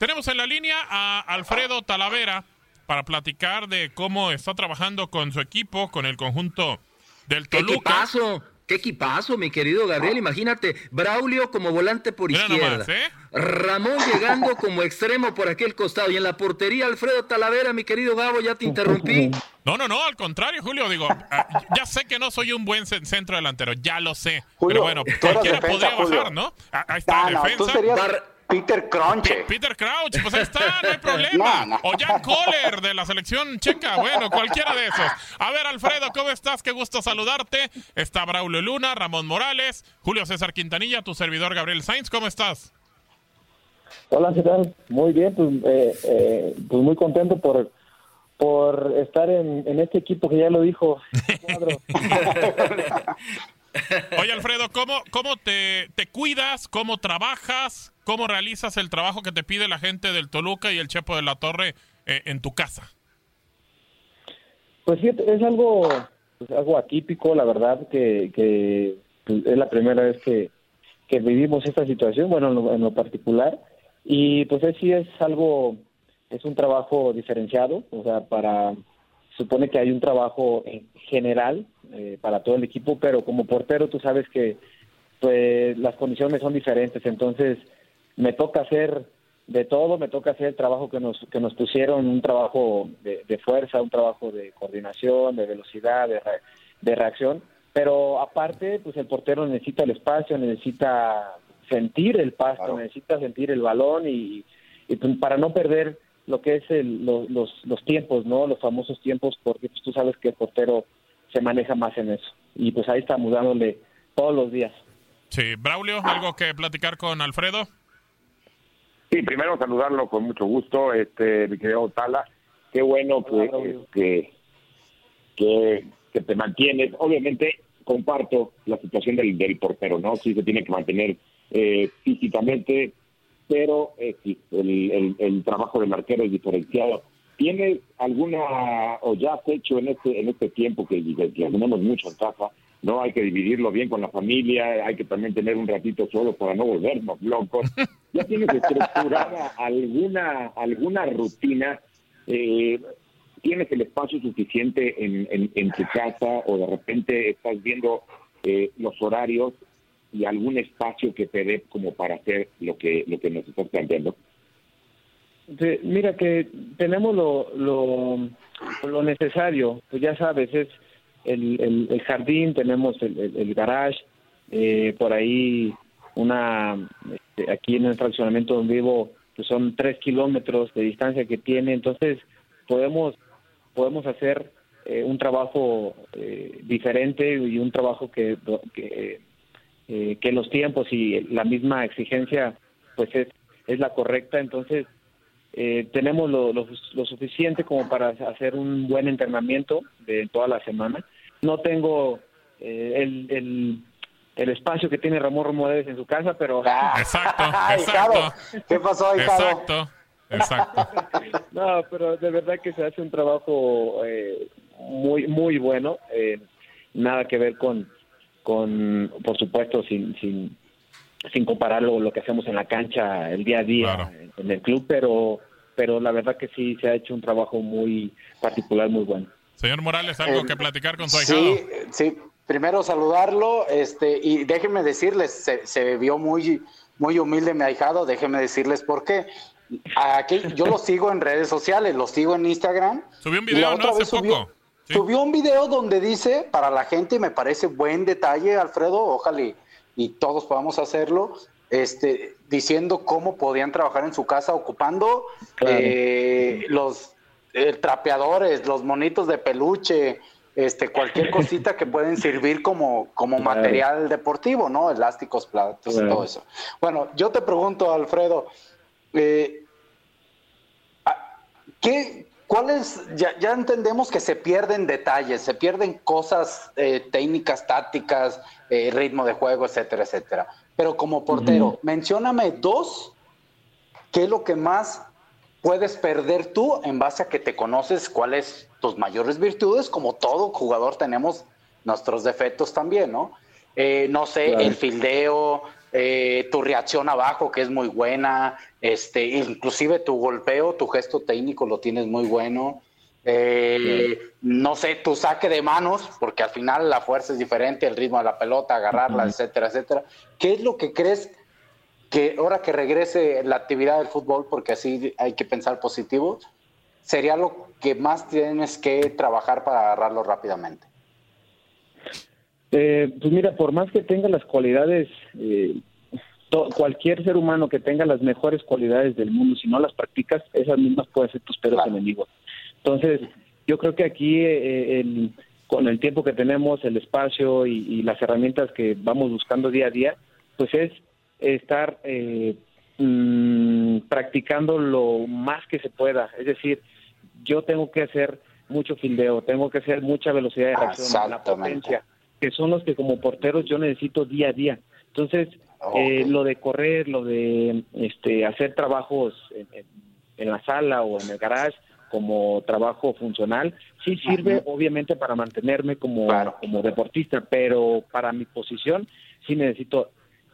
Tenemos en la línea a Alfredo Talavera para platicar de cómo está trabajando con su equipo, con el conjunto del ¿Qué Toluca. equipazo? ¿Qué equipazo, mi querido Gabriel? Imagínate, Braulio como volante por Mira izquierda. nomás, ¿eh? Ramón llegando como extremo por aquel costado. Y en la portería, Alfredo Talavera, mi querido Gabo, ya te interrumpí. No, no, no, al contrario, Julio, digo, ah, ya sé que no soy un buen cen- centro delantero, ya lo sé, Julio, pero bueno, tú cualquiera defensa, podría Julio. bajar, ¿no? Ah, Ahí está Ah, la no, tú defensa. serías Bar- Peter Cronche. Peter Crouch, pues ahí está, no hay problema. No, no. O Jan Kohler de la selección checa, bueno, cualquiera de esos. A ver, Alfredo, ¿cómo estás? Qué gusto saludarte. Está Braulio Luna, Ramón Morales, Julio César Quintanilla, tu servidor Gabriel Sainz, ¿cómo estás? Hola, ¿qué tal? Muy bien, pues, eh, eh, pues muy contento por, por estar en, en este equipo que ya lo dijo. Oye, Alfredo, ¿cómo, cómo te, te cuidas? ¿Cómo trabajas? ¿Cómo realizas el trabajo que te pide la gente del Toluca y el Chepo de la Torre eh, en tu casa? Pues es algo, pues, algo atípico, la verdad, que, que pues, es la primera vez que, que vivimos esta situación, bueno, en lo, en lo particular. Y pues es- sí es algo, es un trabajo diferenciado, o sea, para, supone que hay un trabajo en general eh, para todo el equipo, pero como portero tú sabes que pues las condiciones son diferentes, entonces me toca hacer de todo, me toca hacer el trabajo que nos, que nos pusieron, un trabajo de, de fuerza, un trabajo de coordinación, de velocidad, de, re- de reacción, pero aparte, pues el portero necesita el espacio, necesita sentir el pasto, necesita sentir el balón y, y, pues, para no perder lo que es el- lo- los, los tiempos, ¿no? Los famosos tiempos, porque pues, tú sabes que el portero se maneja más en eso. Y pues ahí estamos dándole todos los días. Sí, Braulio, ¿algo que platicar con Alfredo? Sí, primero saludarlo con mucho gusto, este, mi querido Tala. Qué bueno que, que, que te mantienes. Obviamente comparto la situación del, del portero, ¿no? Sí se tiene que mantener eh, físicamente, pero eh, sí, el, el, el trabajo del arquero es diferenciado. ¿Tienes alguna, o ya has hecho en este, en este tiempo que, que que tenemos mucho en casa, no hay que dividirlo bien con la familia, hay que también tener un ratito solo para no volvernos locos. ¿Ya tienes estructurada alguna, alguna rutina? Eh, ¿Tienes el espacio suficiente en, tu casa o de repente estás viendo eh, los horarios y algún espacio que te dé como para hacer lo que, lo que nos estás planteando? Mira que tenemos lo, lo, lo necesario, pues ya sabes, es el, el, el jardín, tenemos el, el, garage, eh, por ahí una, aquí en el fraccionamiento donde vivo, pues son tres kilómetros de distancia que tiene, entonces podemos, podemos hacer eh, un trabajo eh, diferente y un trabajo que, que, eh, que los tiempos y la misma exigencia pues es, es la correcta, entonces eh, tenemos lo, suficiente como para hacer un buen entrenamiento de toda la semana. No tengo eh, el, el, el espacio que tiene Ramón Morales en su casa, pero... Exacto, exacto. ¿Qué pasó, ahí, Exacto, exacto. no, pero de verdad que se hace un trabajo eh, muy, muy bueno. Eh, nada que ver con, con por supuesto, sin, sin, sin compararlo lo que hacemos en la cancha el día a día en el club, pero, pero la verdad que sí se ha hecho un trabajo muy particular, muy bueno. Señor Morales, ¿algo que platicar con su ahijado? Sí, sí, primero saludarlo, este, y déjenme decirles, se, se vio muy, muy humilde mi ahijado, déjenme decirles por qué. Aquí, yo lo sigo en redes sociales, lo sigo en Instagram. Subió un video, ¿no? Hace poco. Subió un video donde dice, para la gente, me parece buen detalle, Alfredo, ojalá y, todos podamos hacerlo, este, diciendo cómo podían trabajar en su casa ocupando eh, los eh, trapeadores, los monitos de peluche, este, cualquier cosita que pueden servir como, como material deportivo, ¿no? Elásticos, platos, y todo eso. Bueno, yo te pregunto, Alfredo, eh, ¿qué, ¿cuáles? Ya, ya, entendemos que se pierden detalles, se pierden cosas eh, técnicas, tácticas, ritmo de juego, etcétera, etcétera. Pero como portero, mencióname dos, ¿qué es lo que más puedes perder tú en base a que te conoces cuáles tus mayores virtudes, como todo jugador tenemos nuestros defectos también, ¿no? Eh, no sé, el fildeo, eh, tu reacción abajo, que es muy buena, este, inclusive tu golpeo, tu gesto técnico lo tienes muy bueno. Eh, no sé, tu saque de manos, porque al final la fuerza es diferente, el ritmo de la pelota, agarrarla, etcétera, etcétera. ¿Qué es lo que crees que ahora que regrese la actividad del fútbol, porque así hay que pensar positivo, sería lo que más tienes que trabajar para agarrarlo rápidamente? Eh, pues mira, por más que tenga las cualidades, eh, cualquier ser humano que tenga las mejores cualidades del mundo, si no las practicas, esas mismas pueden ser tus peores enemigos. Entonces, yo creo que aquí, eh, con el tiempo que tenemos, el espacio y las herramientas que vamos buscando día a día, pues es estar eh, mm, practicando lo más que se pueda. Es decir, yo tengo que hacer mucho fildeo, tengo que hacer mucha velocidad de reacción, la potencia, que son los que como porteros yo necesito día a día. Entonces, eh, lo de correr, lo de este, hacer trabajos en, la sala o en el garage como trabajo funcional, sí sirve obviamente para mantenerme como, como deportista, pero para mi posición sí necesito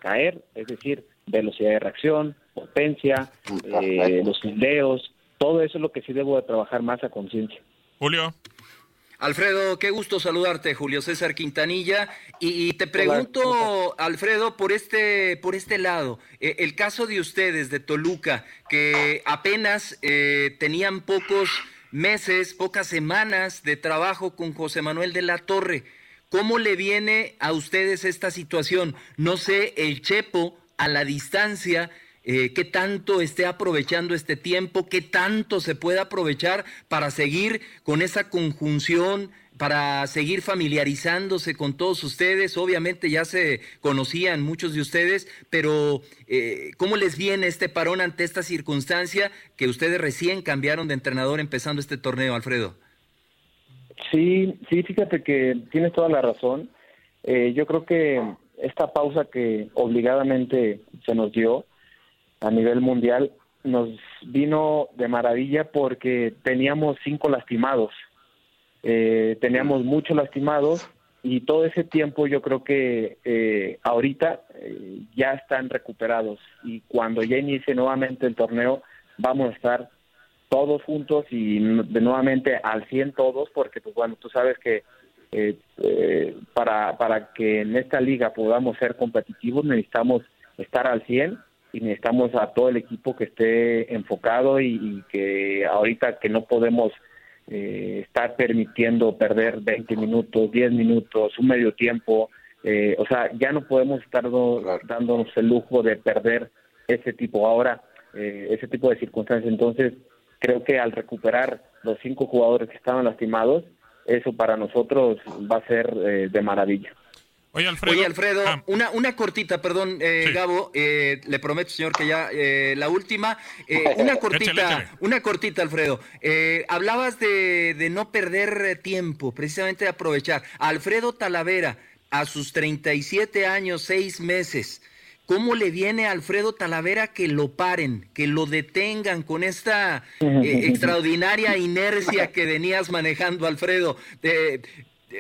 caer, es decir, velocidad de reacción, potencia, eh, los fildeos, todo eso es lo que sí debo de trabajar más a conciencia. Julio. Alfredo, qué gusto saludarte, Julio César Quintanilla. Y, te pregunto, Alfredo, por este, por este lado, eh, el caso de ustedes de Toluca, que apenas eh, tenían pocos meses, pocas semanas de trabajo con José Manuel de la Torre. ¿Cómo le viene a ustedes esta situación? No sé, el Chepo a la distancia, eh, qué tanto esté aprovechando este tiempo, qué tanto se puede aprovechar para seguir con esa conjunción, para seguir familiarizándose con todos ustedes. Obviamente ya se conocían muchos de ustedes, pero eh, ¿cómo les viene este parón ante esta circunstancia que ustedes recién cambiaron de entrenador empezando este torneo, Alfredo? Sí, sí, fíjate que tienes toda la razón. Eh, yo creo que esta pausa que obligadamente se nos dio a nivel mundial nos vino de maravilla porque teníamos cinco lastimados, eh, teníamos muchos lastimados y todo ese tiempo yo creo que eh, ahorita ya están recuperados y cuando ya inicie nuevamente el torneo vamos a estar todos juntos y de nuevamente al 100 todos, porque pues bueno, tú sabes que eh, eh, para, para que en esta liga podamos ser competitivos necesitamos estar al 100 y necesitamos a todo el equipo que esté enfocado y, que ahorita que no podemos eh, estar permitiendo perder 20 minutos, 10 minutos, un medio tiempo, o sea, ya no podemos estar dándonos el lujo de perder ese tipo ahora, ese tipo de circunstancias. Entonces, creo que al recuperar los cinco jugadores que estaban lastimados, eso para nosotros va a ser eh, de maravilla. Oye, Alfredo. Alfredo ah. una, una cortita, perdón, eh, Gabo, eh, le prometo, señor, que ya la última. una cortita, una cortita, Alfredo. hablabas de, de, no perder tiempo, precisamente de aprovechar. Alfredo Talavera, a sus 37 años, 6 meses. ¿Cómo le viene a Alfredo Talavera que lo paren, que lo detengan con esta eh, extraordinaria inercia que venías manejando, Alfredo?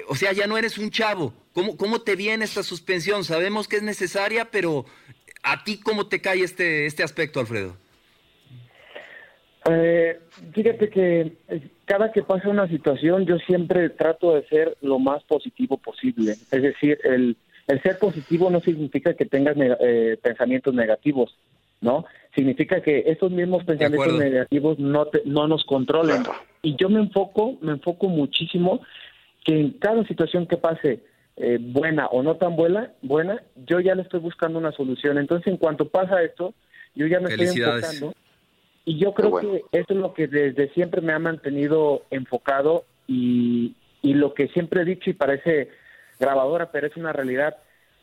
o sea, ya no eres un chavo. ¿Cómo, ¿Cómo te viene esta suspensión? Sabemos que es necesaria, pero ¿a ti cómo te cae este, este aspecto, Alfredo? Eh, fíjate que eh, cada que pasa una situación yo siempre trato de ser lo más positivo posible. Es decir, el, el ser positivo no significa que tengas eh, pensamientos negativos, ¿no? Significa que esos mismos pensamientos negativos no, no nos controlen. Y yo me enfoco, me enfoco muchísimo que en cada situación que pase, eh, buena o no tan buena, buena, yo ya le estoy buscando una solución. Entonces, en cuanto pasa esto, yo ya me estoy enfocando y yo creo que eso es lo que desde siempre me ha mantenido enfocado y, lo que siempre he dicho y parece grabadora, pero es una realidad.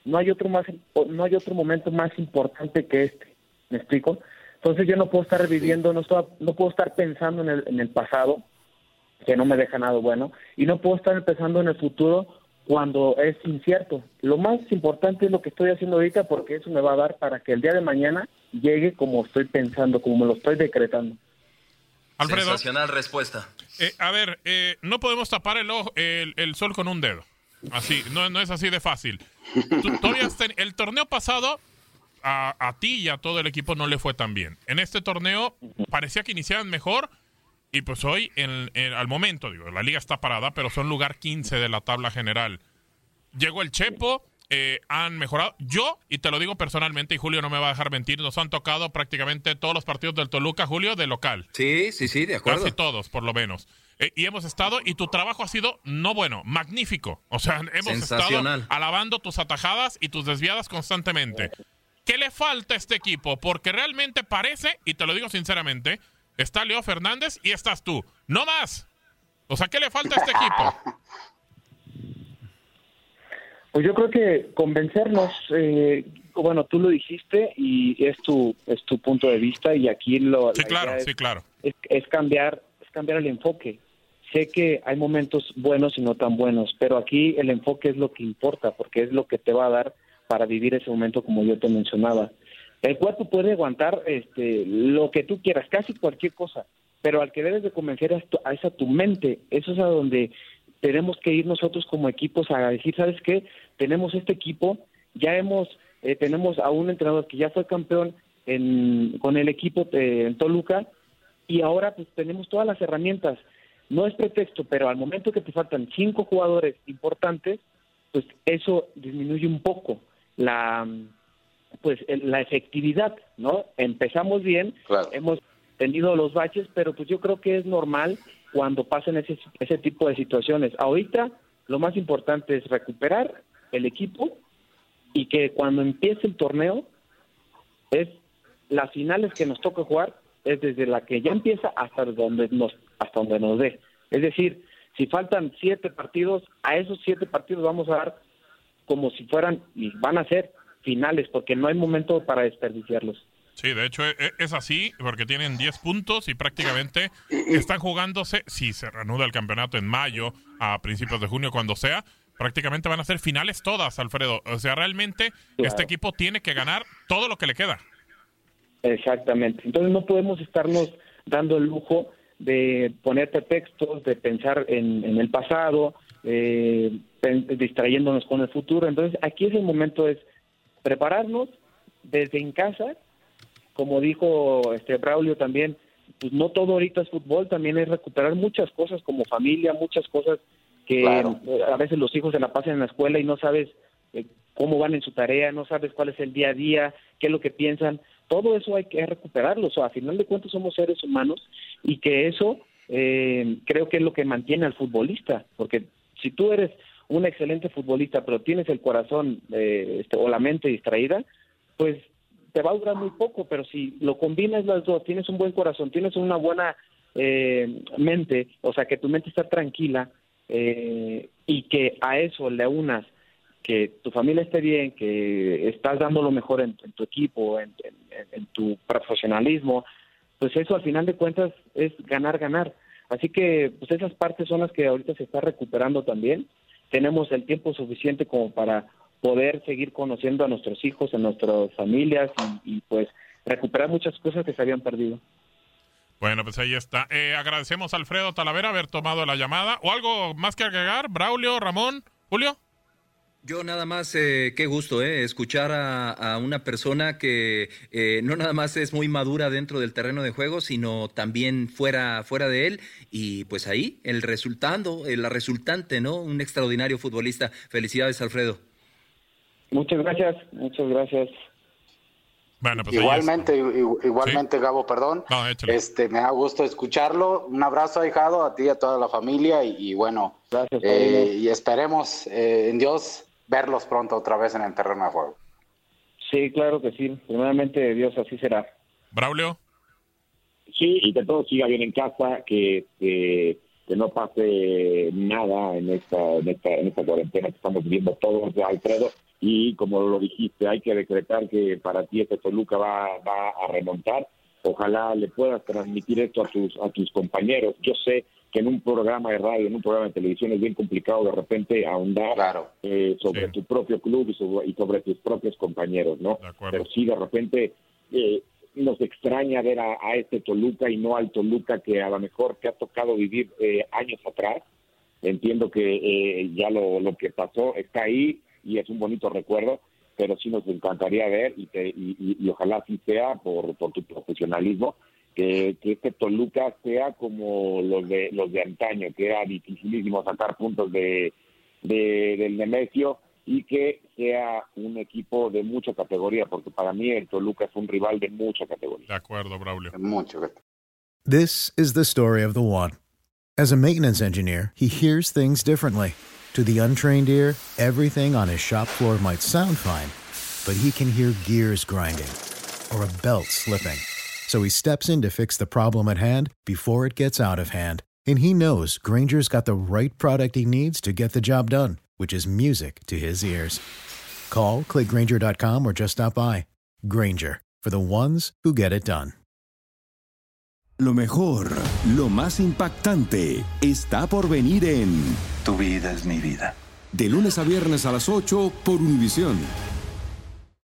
No hay otro más, no hay otro momento más importante que este. ¿Me explico? Entonces yo no puedo estar viviendo, no, no puedo estar pensando en el, en el pasado, que no me deja nada bueno, y no puedo estar pensando en el futuro cuando es incierto. Lo más importante es lo que estoy haciendo ahorita porque eso me va a dar para que el día de mañana llegue como estoy pensando, como me lo estoy decretando. Alfredo. Sensacional respuesta. Eh, a ver, eh, no podemos tapar el, el, sol con un dedo. Así, no, no es así de fácil. todavía el torneo pasado a, a, ti y a todo el equipo no le fue tan bien. En este torneo parecía que iniciaban mejor y pues hoy, en, al momento, digo, la liga está parada, pero son lugar 15 de la tabla general. Llegó el Chepo, eh, han mejorado. Yo, y te lo digo personalmente, y Julio no me va a dejar mentir, nos han tocado prácticamente todos los partidos del Toluca, Julio, de local. Sí, sí, sí, de acuerdo. Casi todos, por lo menos. Eh, y hemos estado, y tu trabajo ha sido no bueno, magnífico. O sea, hemos estado alabando tus atajadas y tus desviadas constantemente. ¿Qué le falta a este equipo? Porque realmente parece, y te lo digo sinceramente, está Leo Fernández y estás tú. No más. O sea, ¿qué le falta a este equipo? Pues yo creo que convencernos, eh, bueno, tú lo dijiste y es tu es tu punto de vista y aquí lo sí claro, sí claro es, cambiar es cambiar el enfoque. Sé que hay momentos buenos y no tan buenos, pero aquí el enfoque es lo que importa porque es lo que te va a dar para vivir ese momento como yo te mencionaba. El cuerpo puede aguantar este, lo que tú quieras, casi cualquier cosa, pero al que debes de convencer es a esa tu mente, eso es a donde tenemos que ir nosotros como equipos a decir, ¿sabes qué? Tenemos este equipo, ya hemos, eh, tenemos a un entrenador que ya fue campeón en, con el equipo en Toluca y ahora pues tenemos todas las herramientas. No es pretexto, pero al momento que te faltan cinco jugadores importantes, pues eso disminuye un poco la pues la efectividad, ¿no? Empezamos bien, hemos tenido los baches, pero pues yo creo que es normal cuando pasen ese, ese tipo de situaciones. Ahorita lo más importante es recuperar el equipo y que cuando empiece el torneo es las finales que nos toca jugar es desde la que ya empieza hasta donde nos hasta donde nos dé. Es decir, si faltan siete partidos, a esos siete partidos vamos a dar como si fueran y van a ser finales, porque no hay momento para desperdiciarlos. Sí, de hecho e, e, es así, porque tienen 10 puntos y prácticamente están jugándose, si se reanuda el campeonato en mayo, a principios de junio, cuando sea, prácticamente van a ser finales todas, Alfredo. O sea, realmente este equipo tiene que ganar todo lo que le queda. Exactamente. Entonces no podemos estarnos dando el lujo de poner pretextos, de pensar en, el pasado, eh, distrayéndonos con el futuro. Entonces aquí es el momento es prepararnos desde en casa, como dijo este Braulio también, pues no todo ahorita es fútbol, también es recuperar muchas cosas como familia, muchas cosas que a veces los hijos se la pasan en la escuela y no sabes eh, cómo van en su tarea, no sabes cuál es el día a día, qué es lo que piensan, todo eso hay que recuperarlo, o sea, a final de cuentas somos seres humanos y que eso eh, creo que es lo que mantiene al futbolista, porque si tú eres un excelente futbolista, pero tienes el corazón eh, este, o la mente distraída, pues te va a durar muy poco, pero si lo combinas las dos, tienes un buen corazón, tienes una buena eh, mente, o sea, que tu mente está tranquila eh, y que a eso le unas que tu familia esté bien, que estás dando lo mejor en, tu equipo, en, en, tu profesionalismo, pues eso al final de cuentas es ganar, ganar. Así que pues esas partes son las que ahorita se está recuperando también tenemos el tiempo suficiente como para poder seguir conociendo a nuestros hijos, a nuestras familias y, y pues recuperar muchas cosas que se habían perdido. Bueno, pues ahí está. Eh, agradecemos a Alfredo Talavera haber tomado la llamada. ¿O algo más que agregar? Braulio, Ramón, Julio. Yo nada más, eh, qué gusto, eh, escuchar a, a una persona que eh, no nada más es muy madura dentro del terreno de juego, sino también fuera, fuera de él. Y pues ahí, el resultando, eh, la resultante, ¿no? Un extraordinario futbolista. Felicidades, Alfredo. Muchas gracias, muchas gracias. Bueno, pues Igualmente, igualmente, Gabo, perdón. No, échale. este, me da gusto escucharlo. Un abrazo, ahijado, a ti y a toda la familia. Y, y bueno, Gracias, eh, y esperemos eh, en Dios verlos pronto otra vez en el terreno de juego. Sí, claro que sí. Primeramente, Dios, así será. Braulio. Sí, y que todo siga bien en casa, que, que, que no pase nada en esta, en esta, en esta cuarentena que estamos viviendo todos, Alfredo. Y como lo dijiste, hay que decretar que para ti este Toluca va, va a remontar. Ojalá le puedas transmitir esto a tus, a tus compañeros. Yo sé que en un programa de radio, en un programa de televisión es bien complicado de repente ahondar Claro. eh, sobre Sí. tu propio club y sobre, y sobre tus propios compañeros, ¿no? Pero sí, de repente eh, nos extraña ver a, a este Toluca y no al Toluca que a lo mejor te ha tocado vivir eh, años atrás. Entiendo que eh, ya lo, lo que pasó está ahí y es un bonito recuerdo, pero sí nos encantaría ver y, te- y, y- y ojalá así sea por, por tu profesionalismo, que, que este Toluca sea como los de los de antaño, que era dificilísimo sacar puntos de, de- del Nemesio y que sea un equipo de mucha categoría, porque para mí el Toluca es un rival de mucha categoría. De acuerdo, Braulio. Mucho. This is the story of the one. As a maintenance engineer, he hears things differently. To the untrained ear, everything on his shop floor might sound fine, but he can hear gears grinding or a belt slipping. So he steps in to fix the problem at hand before it gets out of hand. And he knows Granger's got the right product he needs to get the job done, which is music to his ears. Call, click Granger.com, or just stop by. Granger, for the ones who get it done. Lo mejor, lo más impactante, está por venir en Tu vida es mi vida. De lunes a viernes a las 8 por Univisión.